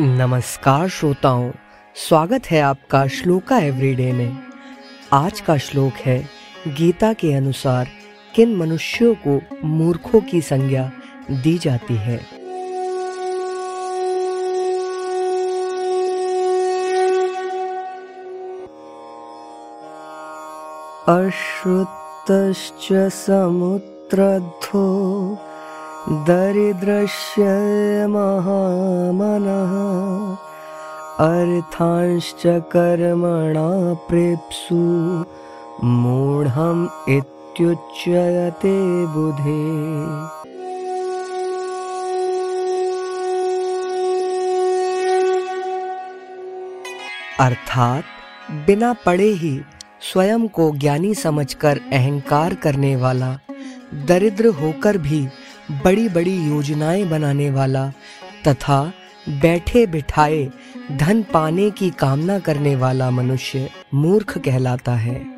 नमस्कार श्रोताओं, स्वागत है आपका श्लोका एवरीडे में। आज का श्लोक है, गीता के अनुसार किन मनुष्यों को मूर्खों की संज्ञा दी जाती है। अश्रुतश्च समुद्रध्वो दरिद्रस्य महामनः अर्थांश्च कर्मणा प्रेप्सु। मूढम् इत्युच्यते बुधे। अर्थात बिना पढ़े ही स्वयं को ज्ञानी समझकर अहंकार करने वाला, दरिद्र होकर भी बड़ी बड़ी योजनाएँ बनाने वाला तथा बैठे बिठाए धन पाने की कामना करने वाला मनुष्य मूर्ख कहलाता है।